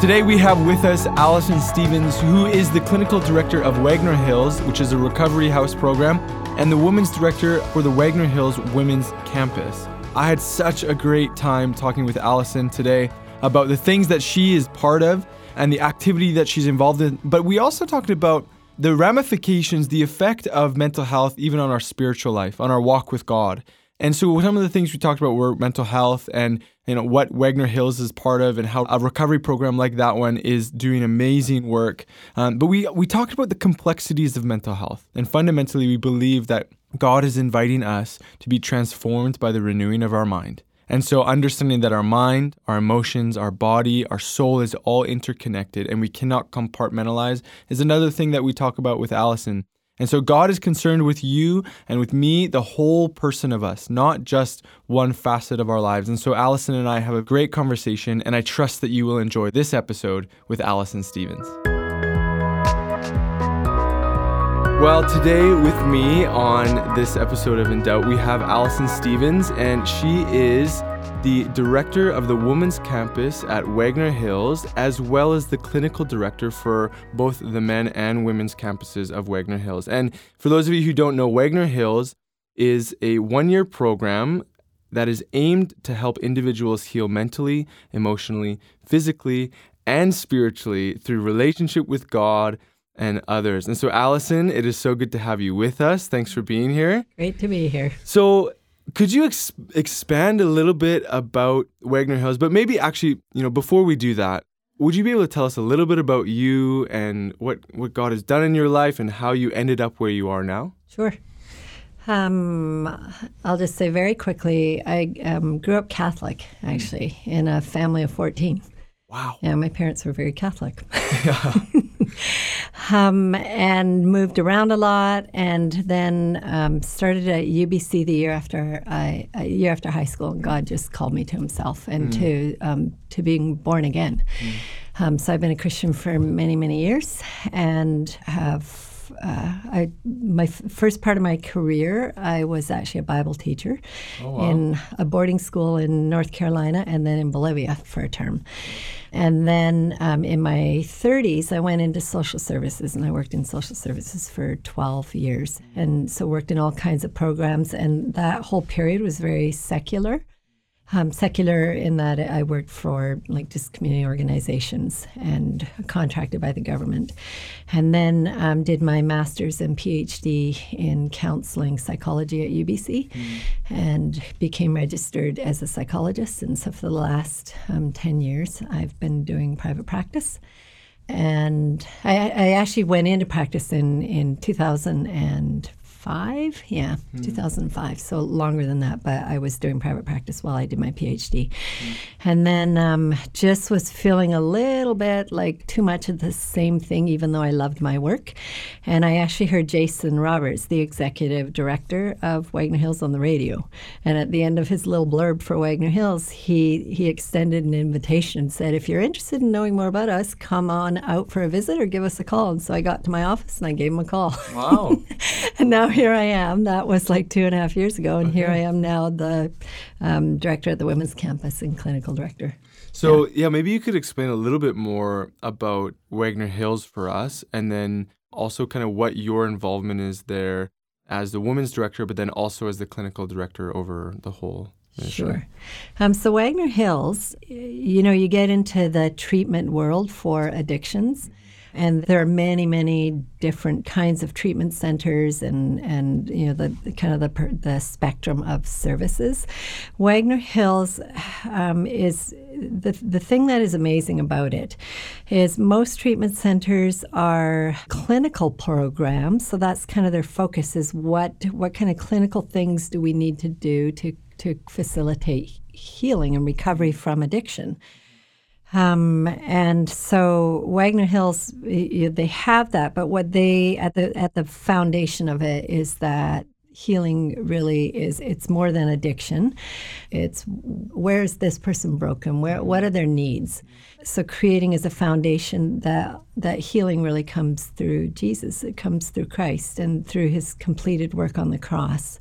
Today we have with us Alison Stevens, who is the clinical director of Wagner Hills, which is a recovery house program, and the women's director for the Wagner Hills Women's Campus. I had such a great time talking with Alison today about the things that she is part of and the activity that she's involved in, but we also talked about the ramifications, the effect of mental health even on our spiritual life, on our walk with God. And so some of the things we talked about were mental health and you know what Wagner Hills is part of and how a recovery program like that one is doing amazing work. Um, but we we talked about the complexities of mental health and fundamentally we believe that God is inviting us to be transformed by the renewing of our mind. And so understanding that our mind, our emotions, our body, our soul is all interconnected and we cannot compartmentalize is another thing that we talk about with Alison. And so God is concerned with you and with me, the whole person of us, not just one facet of our lives. And so Alison and I have a great conversation, and I trust that you will enjoy this episode with Alison Stevens. Well, today with me on this episode of In Doubt, we have Alison Stevens, and she is the director of the Women's Campus at Wagner Hills, as well as the clinical director for both the men and women's campuses of Wagner Hills. And for those of you who don't know, Wagner Hills is a one year program that is aimed to help individuals heal mentally, emotionally, physically, and spiritually through relationship with God and others. And so, Alison, it is so good to have you with us. Thanks for being here. Great to be here. So, could you ex- expand a little bit about Wagner Hills? But maybe actually, you know, before we do that, would you be able to tell us a little bit about you and what, what God has done in your life and how you ended up where you are now? Sure. Um, I'll just say very quickly I um, grew up Catholic, actually, in a family of 14. Wow. Yeah, my parents were very Catholic. um, and moved around a lot, and then um, started at UBC the year after I, a year after high school. And God just called me to Himself and mm. to um, to being born again. Mm. so I've been a Christian for many many years, and have uh, I my f- first part of my career, I was actually a Bible teacher oh, wow. in a boarding school in North Carolina and then in Bolivia for a term. And then um, in my 30s, I went into social services and I worked in social services for 12 years. And so worked in all kinds of programs. And that whole period was very secular um, secular in that I worked for like just community organizations and contracted by the government. And then um, did my master's and PhD in counseling psychology at UBC mm. and became registered as a psychologist. And so for the last um, 10 years, I've been doing private practice. And I, I actually went into practice in, in 2000 2005. Yeah, mm. 2005. So longer than that, but I was doing private practice while I did my PhD. Mm. And then um, just was feeling a little bit like too much of the same thing, even though I loved my work. And I actually heard Jason Roberts, the executive director of Wagner Hills, on the radio. And at the end of his little blurb for Wagner Hills, he, he extended an invitation and said, if you're interested in knowing more about us, come on out for a visit or give us a call. And so I got to my office and I gave him a call. Wow. and now here I am. That was like two and a half years ago, and okay. here I am now, the um, director at the women's campus and clinical director. So yeah. yeah, maybe you could explain a little bit more about Wagner Hills for us, and then also kind of what your involvement is there as the women's director, but then also as the clinical director over the whole. Sure. Um, so Wagner Hills, you know, you get into the treatment world for addictions. And there are many, many different kinds of treatment centers and, and you know, the, the kind of the, the spectrum of services. Wagner Hills um, is the, the thing that is amazing about it is most treatment centers are clinical programs. So that's kind of their focus is what, what kind of clinical things do we need to do to, to facilitate healing and recovery from addiction. Um, and so Wagner Hills, they have that, but what they at the at the foundation of it is that healing really is it's more than addiction. It's where is this person broken? Where what are their needs? So creating is a foundation that that healing really comes through jesus. It comes through christ and through his completed work on the cross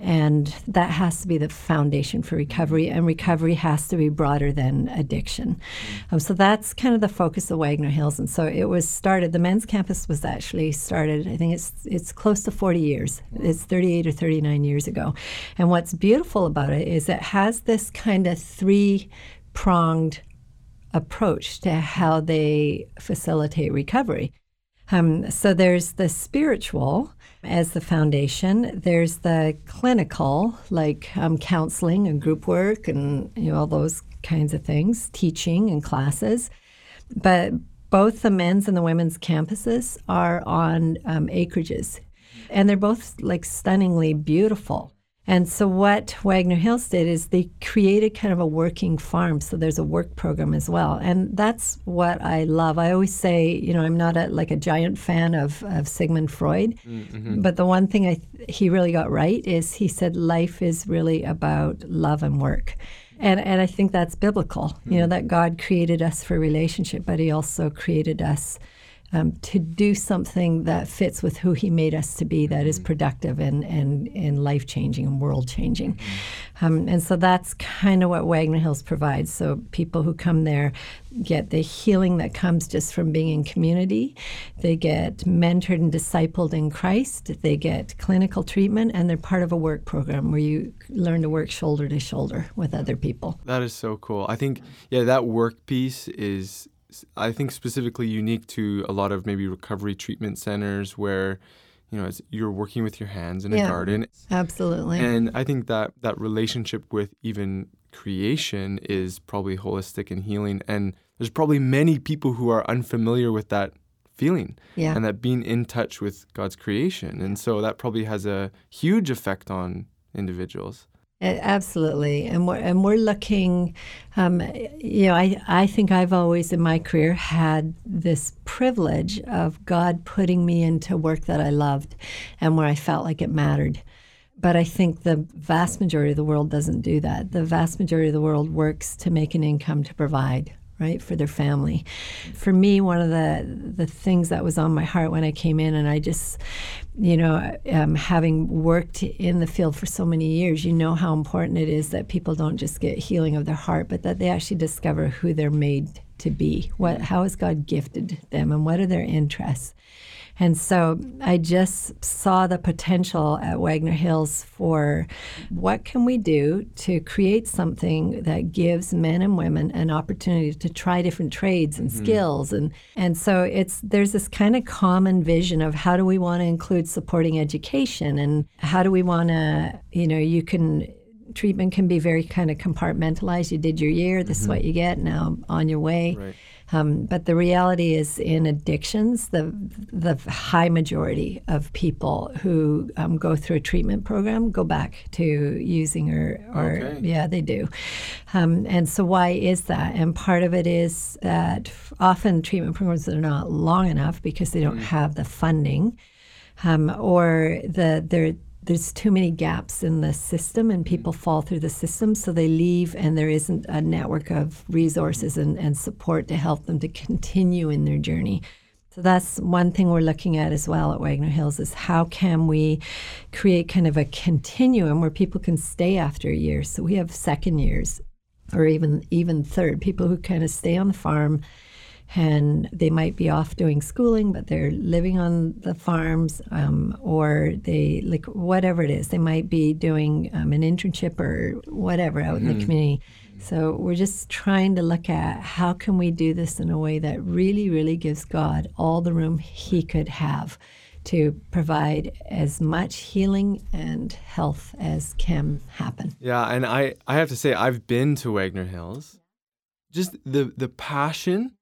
and that has to be the foundation for recovery, and recovery has to be broader than addiction. Um, so that's kind of the focus of Wagner Hills. And so it was started, the men's campus was actually started, I think it's, it's close to 40 years. It's 38 or 39 years ago. And what's beautiful about it is it has this kind of three pronged approach to how they facilitate recovery. Um, so there's the spiritual, as the foundation. There's the clinical, like um, counseling and group work and you know all those kinds of things, teaching and classes. But both the men's and the women's campuses are on um, acreages, and they're both like stunningly beautiful. And so, what Wagner Hills did is they created kind of a working farm. So, there's a work program as well. And that's what I love. I always say, you know, I'm not a, like a giant fan of, of Sigmund Freud, mm-hmm. but the one thing I, he really got right is he said life is really about love and work. And, and I think that's biblical, mm-hmm. you know, mm. that God created us for relationship, but he also created us um, to do something that fits with who he made us to be that is mm-hmm. productive and, and, and life changing and world changing. Um, and so that's kind of what Wagner Hills provides. So people who come there get the healing that comes just from being in community, they get mentored and discipled in Christ, they get clinical treatment, and they're part of a work program where you learn to work shoulder to shoulder with other people. That is so cool. I think, yeah, that work piece is I think specifically unique to a lot of maybe recovery treatment centers where you know you're working with your hands in yeah, a garden. Absolutely. And i think that that relationship with even creation is probably holistic and healing. And there's probably many people who are unfamiliar with that feeling yeah. and that being in touch with god's creation. And so that probably has a huge effect on individuals Absolutely, and we're and we're looking. Um, you know, I I think I've always in my career had this privilege of God putting me into work that I loved, and where I felt like it mattered. But I think the vast majority of the world doesn't do that. The vast majority of the world works to make an income to provide right for their family. For me one of the the things that was on my heart when i came in and i just you know um, having worked in the field for so many years you know how important it is that people don't just get healing of their heart but that they actually discover who they're made to be. What how has god gifted them and what are their interests and so I just saw the potential at Wagner Hills for what can we do to create something that gives men and women an opportunity to try different trades and mm-hmm. skills and and so it's there's this kind of common vision of how do we want to include supporting education and how do we want to you know you can treatment can be very kind of compartmentalized you did your year this mm-hmm. is what you get now on your way right. Um, but the reality is, in addictions, the the high majority of people who um, go through a treatment program go back to using or, or okay. yeah, they do. Um, and so, why is that? And part of it is that often treatment programs are not long enough because they don't mm. have the funding. Um, or the they're there's too many gaps in the system and mm-hmm. people fall through the system so they leave and there isn't a network of resources and, and support to help them to continue in their journey so that's one thing we're looking at as well at Wagner Hills is how can we create kind of a continuum where people can stay after a year. So we have second years or even even third, people who kind of stay on the farm and they might be off doing schooling, but they're living on the farms, um, or they like whatever it is. They might be doing um, an internship or whatever out mm-hmm. in the mm-hmm. community. So we're just trying to look at how can we do this in a way that really, really gives God all the room He could have to provide as much healing and health as can happen. Yeah, and I, I have to say I've been to Wagner Hills. Just the the passion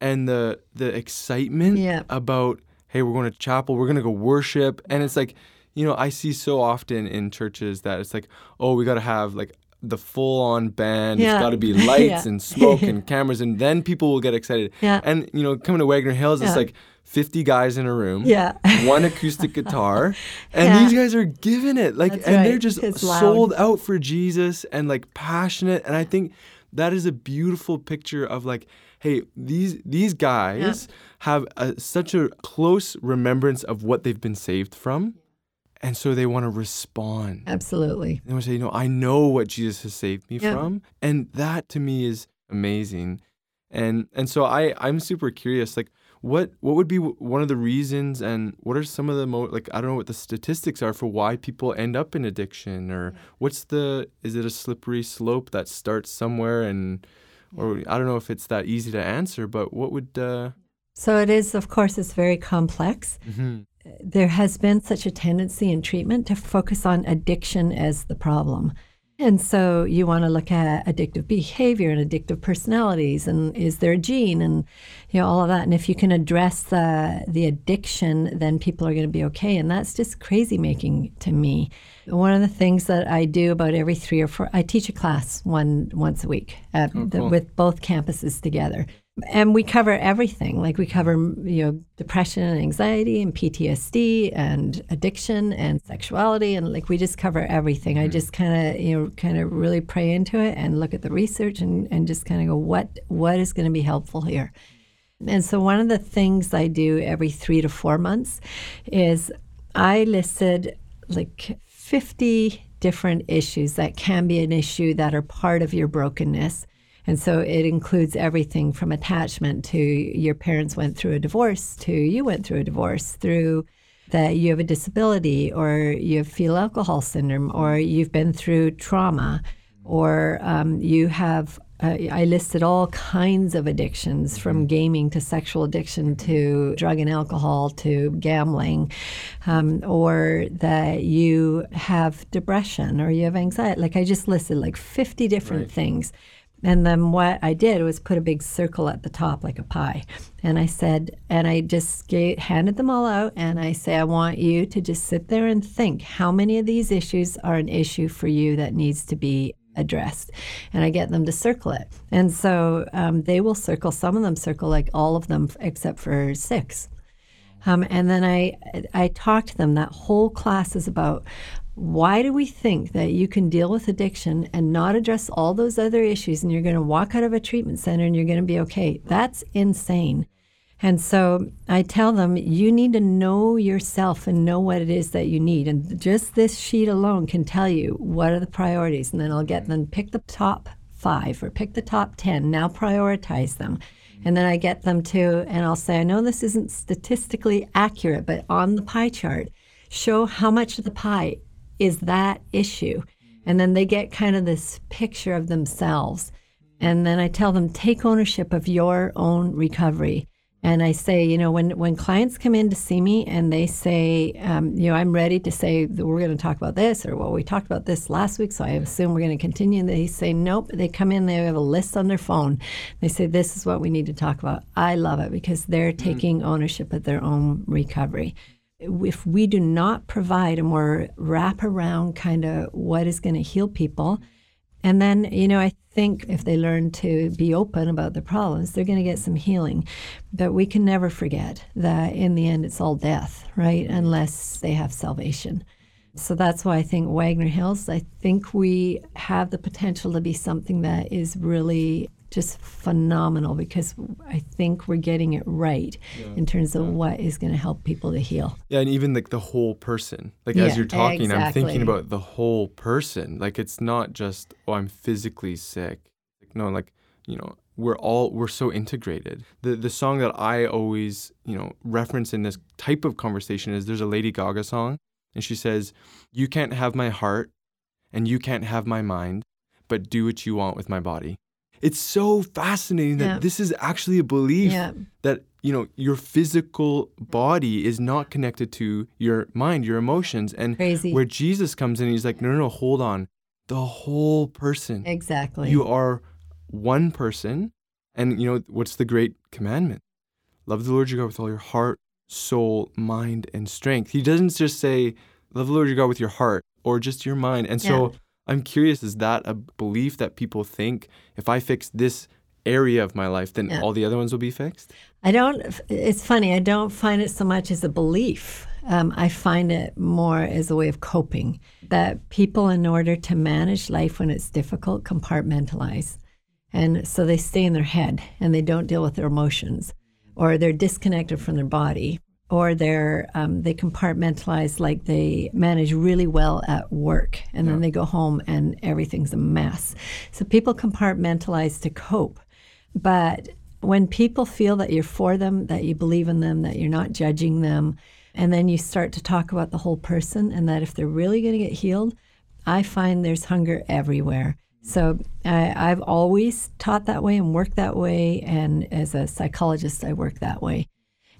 and the the excitement yeah. about hey we're going to chapel we're going to go worship and it's like you know i see so often in churches that it's like oh we got to have like the full on band. Yeah. It's got to be lights Yeah. and smoke and cameras, and then people will get excited. Yeah. And you know, coming to Wagner Hills, it's like 50 guys in a room. Yeah. One acoustic guitar, and Yeah. these guys are giving it like, That's and they're just It's loud. sold out for Jesus and like passionate. And I think that is a beautiful picture of like, hey, these these guys have a, such a close remembrance of what they've been saved from, and so they want to respond. Absolutely. They want to say, you know, I know what Jesus has saved me Yeah. from, and that to me is amazing. And and so I I'm super curious, like what what would be one of the reasons, and what are some of the mo like I don't know what the statistics are for why people end up in addiction, or what's the is it a slippery slope that starts somewhere and or I don't know if it's that easy to answer, but what would uh, So it is, of course, it's very complex. mhm. There has been such a tendency in treatment to focus on addiction as the problem. And so you want to look at addictive behavior and addictive personalities and is there a gene and you know all of that and if you can address the the addiction then people are going to be okay and that's just crazy making to me. One of the things that I do about every 3 or 4 I teach a class one once a week at oh, the, cool. with both campuses together. And we cover everything. Like we cover, you know, depression and anxiety and PTSD and addiction and sexuality and like we just cover everything. I mm-hmm. just kind of, you know, kind of really pray into it and look at the research and, and just kind of go, what what is going to be helpful here? And so one of the things I do every three to four months is I listed like 50 different issues that can be an issue that are part of your brokenness. And so it includes everything from attachment to your parents went through a divorce to you went through a divorce through that you have a disability or you have fetal alcohol syndrome or you've been through trauma or um, you have uh, I listed all kinds of addictions from gaming to sexual addiction to drug and alcohol to gambling, um, or that you have depression or you have anxiety. Like I just listed like 50 different things. And then what I did was put a big circle at the top, like a pie. And I said, and I just gave, handed them all out. And I say, I want you to just sit there and think how many of these issues are an issue for you that needs to be addressed. And I get them to circle it. And so um, they will circle, some of them circle like all of them except for six. Um, and then I, I talk to them. That whole class is about why do we think that you can deal with addiction and not address all those other issues and you're going to walk out of a treatment center and you're going to be okay? That's insane. And so I tell them, you need to know yourself and know what it is that you need. And just this sheet alone can tell you what are the priorities. And then I'll get them pick the top five or pick the top 10. Now prioritize them. And then I get them to, and I'll say, I know this isn't statistically accurate, but on the pie chart, show how much of the pie is that issue. And then they get kind of this picture of themselves. And then I tell them, take ownership of your own recovery. And I say, you know, when, when clients come in to see me and they say, um, you know, I'm ready to say that we're going to talk about this, or well, we talked about this last week, so I assume we're going to continue. And they say, nope. They come in, they have a list on their phone. They say, this is what we need to talk about. I love it because they're taking ownership of their own recovery. If we do not provide a more wraparound kind of what is going to heal people, and then, you know, I think if they learn to be open about their problems, they're going to get some healing. But we can never forget that in the end, it's all death, right? Unless they have salvation. So that's why I think Wagner Hills, I think we have the potential to be something that is really just phenomenal because I think we're getting it right in terms of what is going to help people to heal. Yeah, and even like the whole person. Like Yeah, as you're talking, I'm thinking about the whole person. Like it's not just oh, I'm physically sick. Like, no, like you know, we're all we're so integrated. The the song that I always you know reference in this type of conversation is there's a Lady Gaga song, and she says, "You can't have my heart, and you can't have my mind, but do what you want with my body." It's so fascinating that Yeah. this is actually a belief Yeah. that you know your physical body is not connected to your mind your emotions and Crazy. where jesus comes in he's like no no no hold on the whole person Exactly. you are one person and you know what's the great commandment love the lord your god with all your heart soul mind and strength he doesn't just say love the lord your god with your heart or just your mind and so Yeah. I'm curious, is that a belief that people think if I fix this area of my life, then Yeah. all the other ones will be fixed? I don't, it's funny, I don't find it so much as a belief. Um, I find it more as a way of coping. That people, in order to manage life when it's difficult, compartmentalize. And so they stay in their head and they don't deal with their emotions, or they're disconnected from their body, or they're um, they compartmentalize like they manage really well at work, and then they go home and everything's a mess. So people compartmentalize to cope. But when people feel that you're for them, that you believe in them, that you're not judging them, and then you start to talk about the whole person and that if they're really going to get healed, I find there's hunger everywhere. So I, I've always taught that way and worked that way. And as a psychologist, I work that way.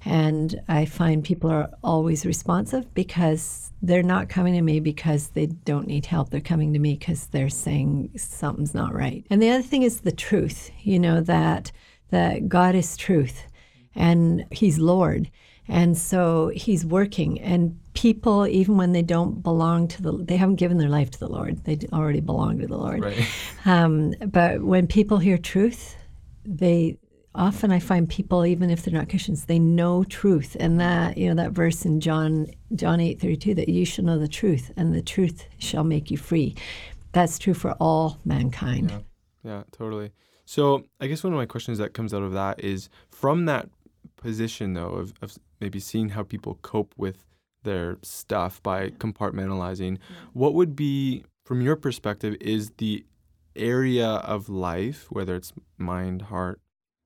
And I find people are always responsive because they're not coming to me because they don't need help. They're coming to me because they're saying something's not right. And the other thing is the truth, you know, that, that God is truth and He's Lord. And so He's working. And people, even when they don't belong to the, they haven't given their life to the Lord, they already belong to the Lord. Right. Um, but when people hear truth, they often I find people, even if they're not Christians, they know truth, and that you know that verse in John John eight thirty two that you shall know the truth, and the truth shall make you free. That's true for all mankind. Yeah, totally. So I guess one of my questions that comes out of that is from that position though of, of maybe seeing how people cope with their stuff by compartmentalizing, what would be from your perspective is the area of life, whether it's mind, heart,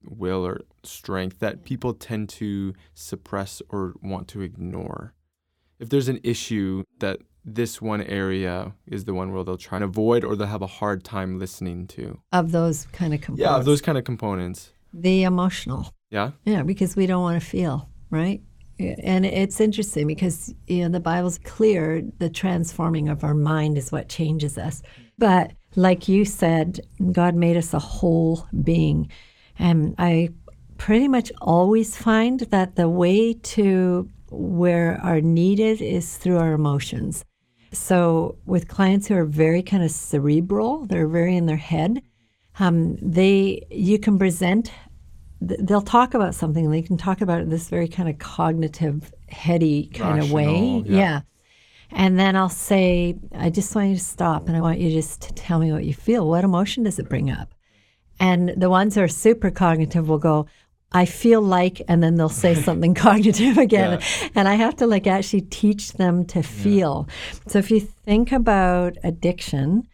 will or strength that people tend to suppress or want to ignore. If there's an issue that this one area is the one where they'll try and avoid or they'll have a hard time listening to. Of those kind of components. Yeah, of those kind of components. the emotional. Yeah. Yeah, because we don't want to feel, right? And it's interesting because you know the Bible's clear the transforming of our mind is what changes us. But like you said, God made us a whole being. And I pretty much always find that the way to where are needed is through our emotions. So with clients who are very kind of cerebral, they're very in their head. Um, they you can present they'll talk about something and they can talk about it in this very kind of cognitive heady kind of way Rational, yeah. and then i'll say i just want you to stop and i want you just to tell me what you feel what emotion does it bring up and the ones who are super cognitive will go i feel like and then they'll say something cognitive again and i have to like actually teach them to feel so if you think about addiction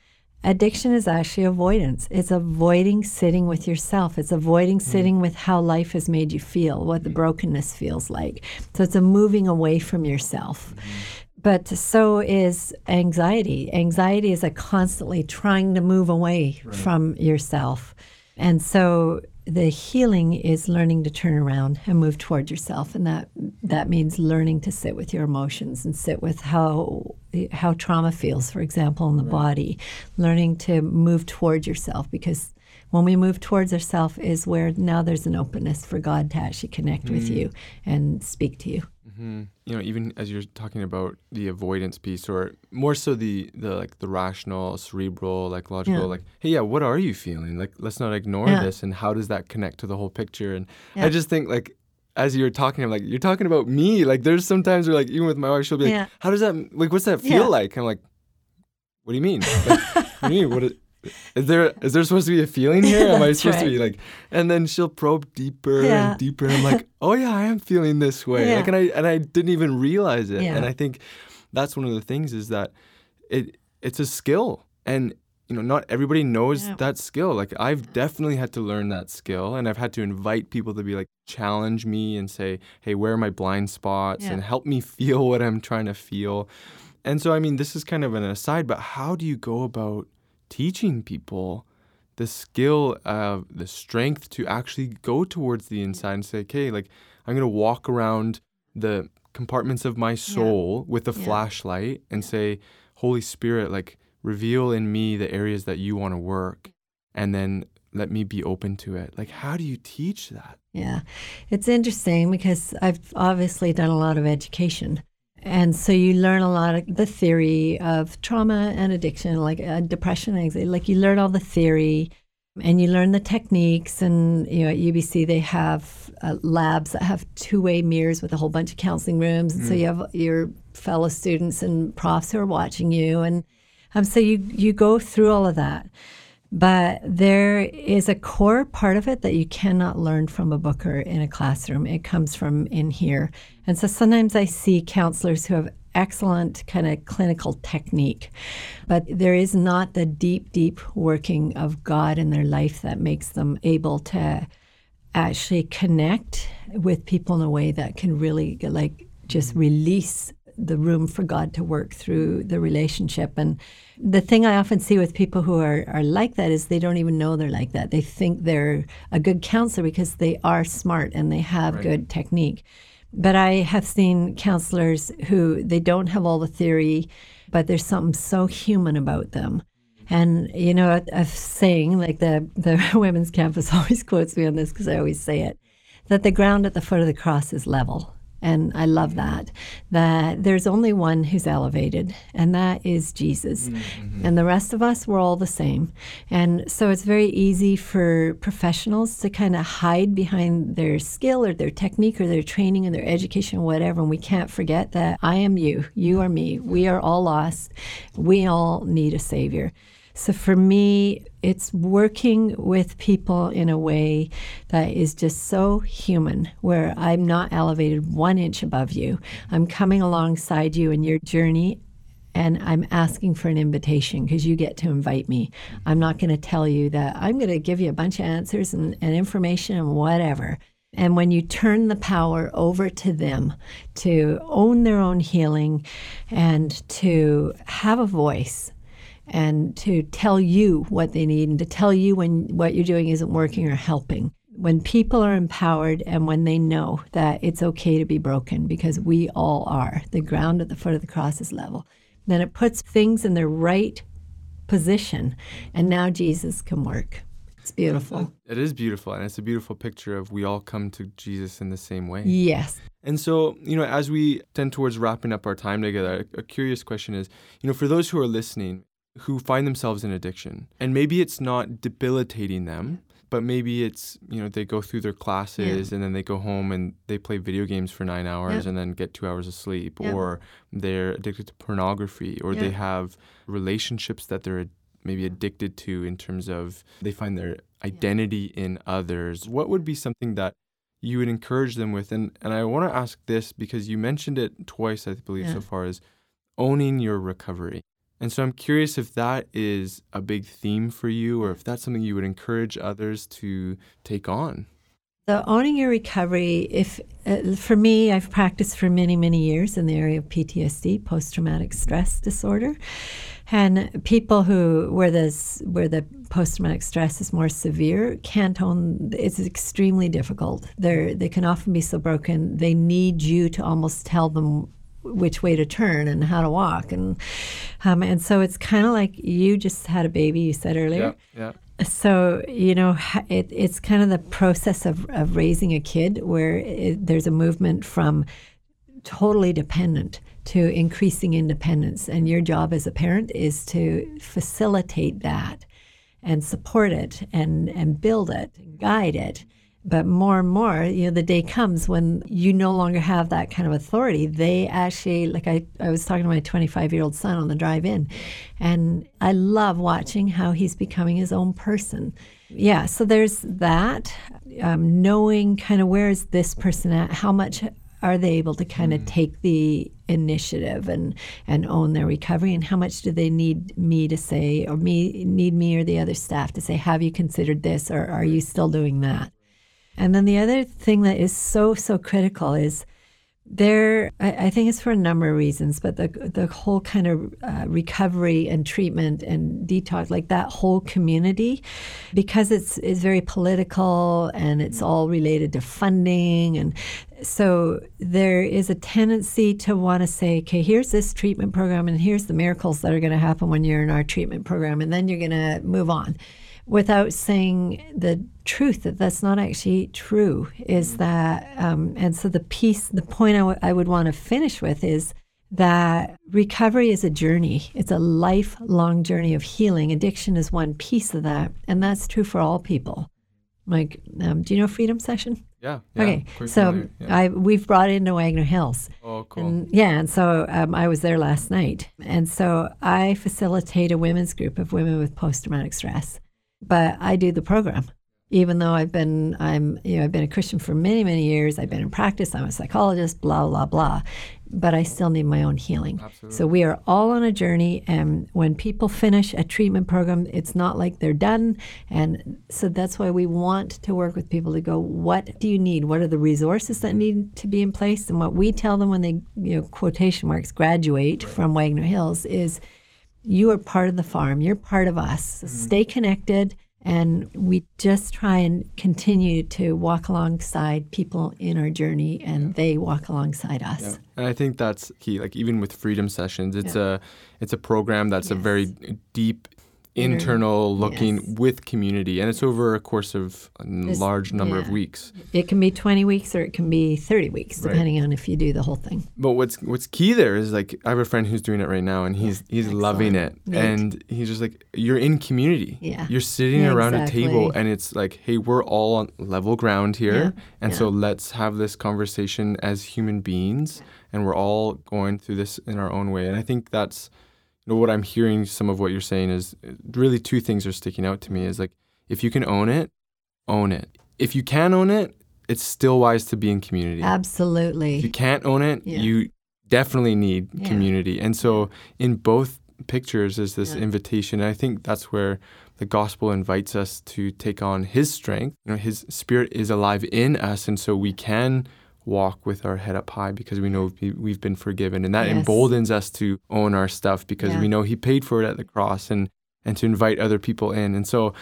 Addiction is actually avoidance. It's avoiding sitting with yourself. It's avoiding mm. sitting with how life has made you feel, what the mm. brokenness feels like. So it's a moving away from yourself. Mm-hmm. But so is anxiety. Anxiety is a constantly trying to move away from yourself. And so the healing is learning to turn around and move toward yourself. And that that means learning to sit with your emotions and sit with how how trauma feels for example in the body. Learning to move toward yourself because when we move towards ourselves is where now there's an openness for God to actually connect with mm. you and speak to you Mm, you know, even as you're talking about the avoidance piece, or more so the the like the rational, cerebral, like logical, Yeah. like, hey, yeah, what are you feeling? Like, let's not ignore Yeah. this, and how does that connect to the whole picture? And Yeah. I just think like. As you're talking, I'm like, you're talking about me. Like, there's sometimes where, like, even with my wife, she'll be like, Yeah. "How does that, like, what's that feel Yeah. like?" I'm like, "What do you mean? Like, what do you mean? What is, is there? Is there supposed to be a feeling here? Am I supposed to be like?" And then she'll probe deeper Yeah. and deeper. And I'm like, "Oh yeah, I am feeling this way." Yeah. Like, and I and I didn't even realize it. Yeah. And I think that's one of the things is that it it's a skill, and you know, not everybody knows Yeah. that skill. Like, I've definitely had to learn that skill, and I've had to invite people to be like challenge me and say, "Hey, where are my blind spots?" And help me feel what I'm trying to feel. And so, I mean, this is kind of an aside, but how do you go about teaching people the skill of the strength to actually go towards the inside and say, okay, like I'm going to walk around the compartments of my soul with a Yeah. flashlight and say, Holy Spirit, like reveal in me the areas that you want to work and then let me be open to it. Like, how do you teach that? Yeah, it's interesting because I've obviously done a lot of education. And so you learn a lot of the theory of trauma and addiction, like uh, depression, anxiety. Like you learn all the theory and you learn the techniques. And you know, at UBC they have uh, labs that have two-way mirrors with a whole bunch of counseling rooms, and mm. so you have your fellow students and profs who are watching you, and um, so you you go through all of that. But there is a core part of it that you cannot learn from a book or in a classroom. It comes from in here. And so sometimes I see counselors who have excellent kind of clinical technique, but there is not the deep, deep working of God in their life that makes them able to actually connect with people in a way that can really like just mm-hmm. release the room for God to work through the relationship. And the thing I often see with people who are, are like that is they don't even know they're like that. They think they're a good counselor because they are smart and they have right. good technique. But I have seen counselors who they don't have all the theory, but there's something so human about them. And you know, a, a saying like the the women's campus always quotes me on this because I always say it, that the ground at the foot of the cross is level. And I love that, that there's only one who's elevated, and that is Jesus. Mm-hmm. And the rest of us, we're all the same. And so it's very easy for professionals to kind of hide behind their skill or their technique or their training and their education, or whatever. And we can't forget that I am you, you are me. We are all lost. We all need a Savior. So for me, it's working with people in a way that is just so human, where I'm not elevated one inch above you. I'm coming alongside you in your journey and I'm asking for an invitation because you get to invite me. I'm not going to tell you that I'm going to give you a bunch of answers and, and information and whatever. And when you turn the power over to them to own their own healing and to have a voice, and to tell you what they need and to tell you when what you're doing isn't working or helping. When people are empowered and when they know that it's okay to be broken because we all are, the ground at the foot of the cross is level, then it puts things in their right position. And now Jesus can work. It's beautiful. It is beautiful. And it's a beautiful picture of we all come to Jesus in the same way. Yes. And so, you know, as we tend towards wrapping up our time together, a curious question is, you know, for those who are listening, who find themselves in addiction. And maybe it's not debilitating them, but maybe it's, you know, they go through their classes yeah. and then they go home and they play video games for nine hours and then get two hours of sleep, or they're addicted to pornography, or they have relationships that they're maybe addicted to in terms of they find their identity in others. What would be something that you would encourage them with? And, and I want to ask this because you mentioned it twice, I believe, so far, is owning your recovery. And so I'm curious if that is a big theme for you or if that's something you would encourage others to take on. The owning your recovery, if uh, for me, I've practiced for many, many years in the area of PTSD, post traumatic stress disorder. And people who where this where the post traumatic stress is more severe can't own it's extremely difficult. They they can often be so broken they need you to almost tell them which way to turn and how to walk and um, and so it's kind of like you just had a baby you said earlier yeah, yeah. so you know it, it's kind of the process of, of raising a kid where it, there's a movement from totally dependent to increasing independence and your job as a parent is to facilitate that and support it and and build it and guide it but more and more, you know, the day comes when you no longer have that kind of authority. They actually, like I, I was talking to my 25 year old son on the drive in, and I love watching how he's becoming his own person. Yeah, so there's that, um, knowing kind of where is this person at, how much are they able to kind of mm. take the initiative and and own their recovery and how much do they need me to say or me need me or the other staff to say have you considered this or are you still doing that and then the other thing that is so, so critical is there, I, I think it's for a number of reasons, but the, the whole kind of uh, recovery and treatment and detox, like that whole community, because it's, it's very political and it's all related to funding. And so there is a tendency to want to say, okay, here's this treatment program and here's the miracles that are going to happen when you're in our treatment program, and then you're going to move on without saying the truth that that's not actually true is mm-hmm. that um, and so the piece the point I, w- I would want to finish with is that recovery is a journey. It's a lifelong journey of healing. Addiction is one piece of that, and that's true for all people. Like, um, do you know Freedom Session? Yeah. yeah okay. So yeah. I we've brought into Wagner Hills. oh, cool. And yeah, and so um, I was there last night. And so I facilitate a women's group of women with post traumatic stress. But I do the program. Even though I've been I'm you know, I've been a Christian for many, many years. I've been in practice, I'm a psychologist, blah, blah, blah. But I still need my own healing. Absolutely. So we are all on a journey and when people finish a treatment program, it's not like they're done. And so that's why we want to work with people to go, what do you need? What are the resources that need to be in place? And what we tell them when they, you know, quotation marks, graduate from Wagner Hills is you are part of the farm. You're part of us. So Stay connected. And we just try and continue to walk alongside people in our journey and they walk alongside us. And I think that's key. Like even with freedom sessions, it's a it's a program that's a very deep Mm-hmm. internal looking yes. with community and it's over a course of a large number of weeks. It can be 20 weeks or it can be 30 weeks, Right. depending on if you do the whole thing. But what's what's key there is like I have a friend who's doing it right now and he's he's loving it. Excellent. And he's just like you're in community. Yeah. You're sitting Yeah, around a table and it's like, hey, we're all on level ground here. Yeah, And yeah. so let's have this conversation as human beings and we're all going through this in our own way. And I think that's know what I'm hearing some of what you're saying is uh, really two things are sticking out to me is like if you can own it, own it. If you can own it, it's still wise to be in community. Absolutely. If you can't own it, Yeah. you definitely need Yeah. community. And so in both pictures is this Yeah. invitation. I think that's where the gospel invites us to take on his strength. You know, his spirit is alive in us and so we can walk with our head up high because we know we- we've been forgiven and that Yes. emboldens us to own our stuff because Yeah. we know he paid for it at the cross and and to invite other people in. And so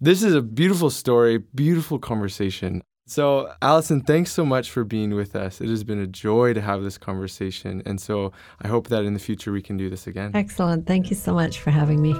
this is a beautiful story, beautiful conversation. So, Alison, thanks so much for being with us. It has been a joy to have this conversation. And so, I hope that in the future we can do this again. Excellent. Thank you so much for having me.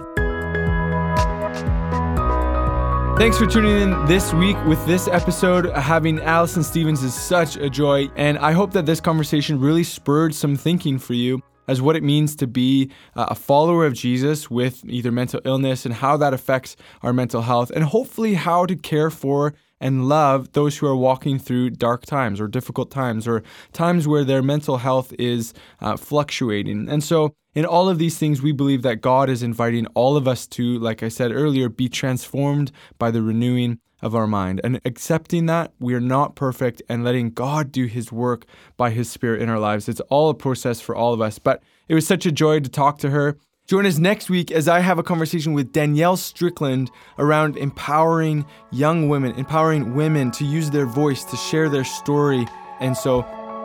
Thanks for tuning in this week with this episode. Having Alison Stevens is such a joy, and I hope that this conversation really spurred some thinking for you as what it means to be uh, a follower of Jesus with either mental illness and how that affects our mental health, and hopefully how to care for and love those who are walking through dark times or difficult times or times where their mental health is uh, fluctuating. And so, in all of these things, we believe that God is inviting all of us to, like I said earlier, be transformed by the renewing of our mind and accepting that we are not perfect and letting God do his work by his spirit in our lives. It's all a process for all of us. But it was such a joy to talk to her. Join us next week as I have a conversation with Danielle Strickland around empowering young women, empowering women to use their voice to share their story. And so,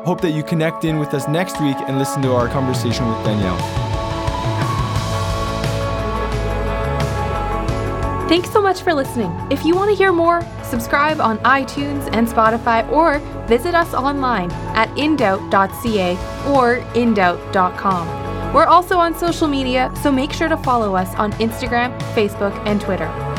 hope that you connect in with us next week and listen to our conversation with Danielle. Thanks so much for listening. If you want to hear more, subscribe on iTunes and Spotify or visit us online at indoubt.ca or indoubt.com. We're also on social media, so make sure to follow us on Instagram, Facebook, and Twitter.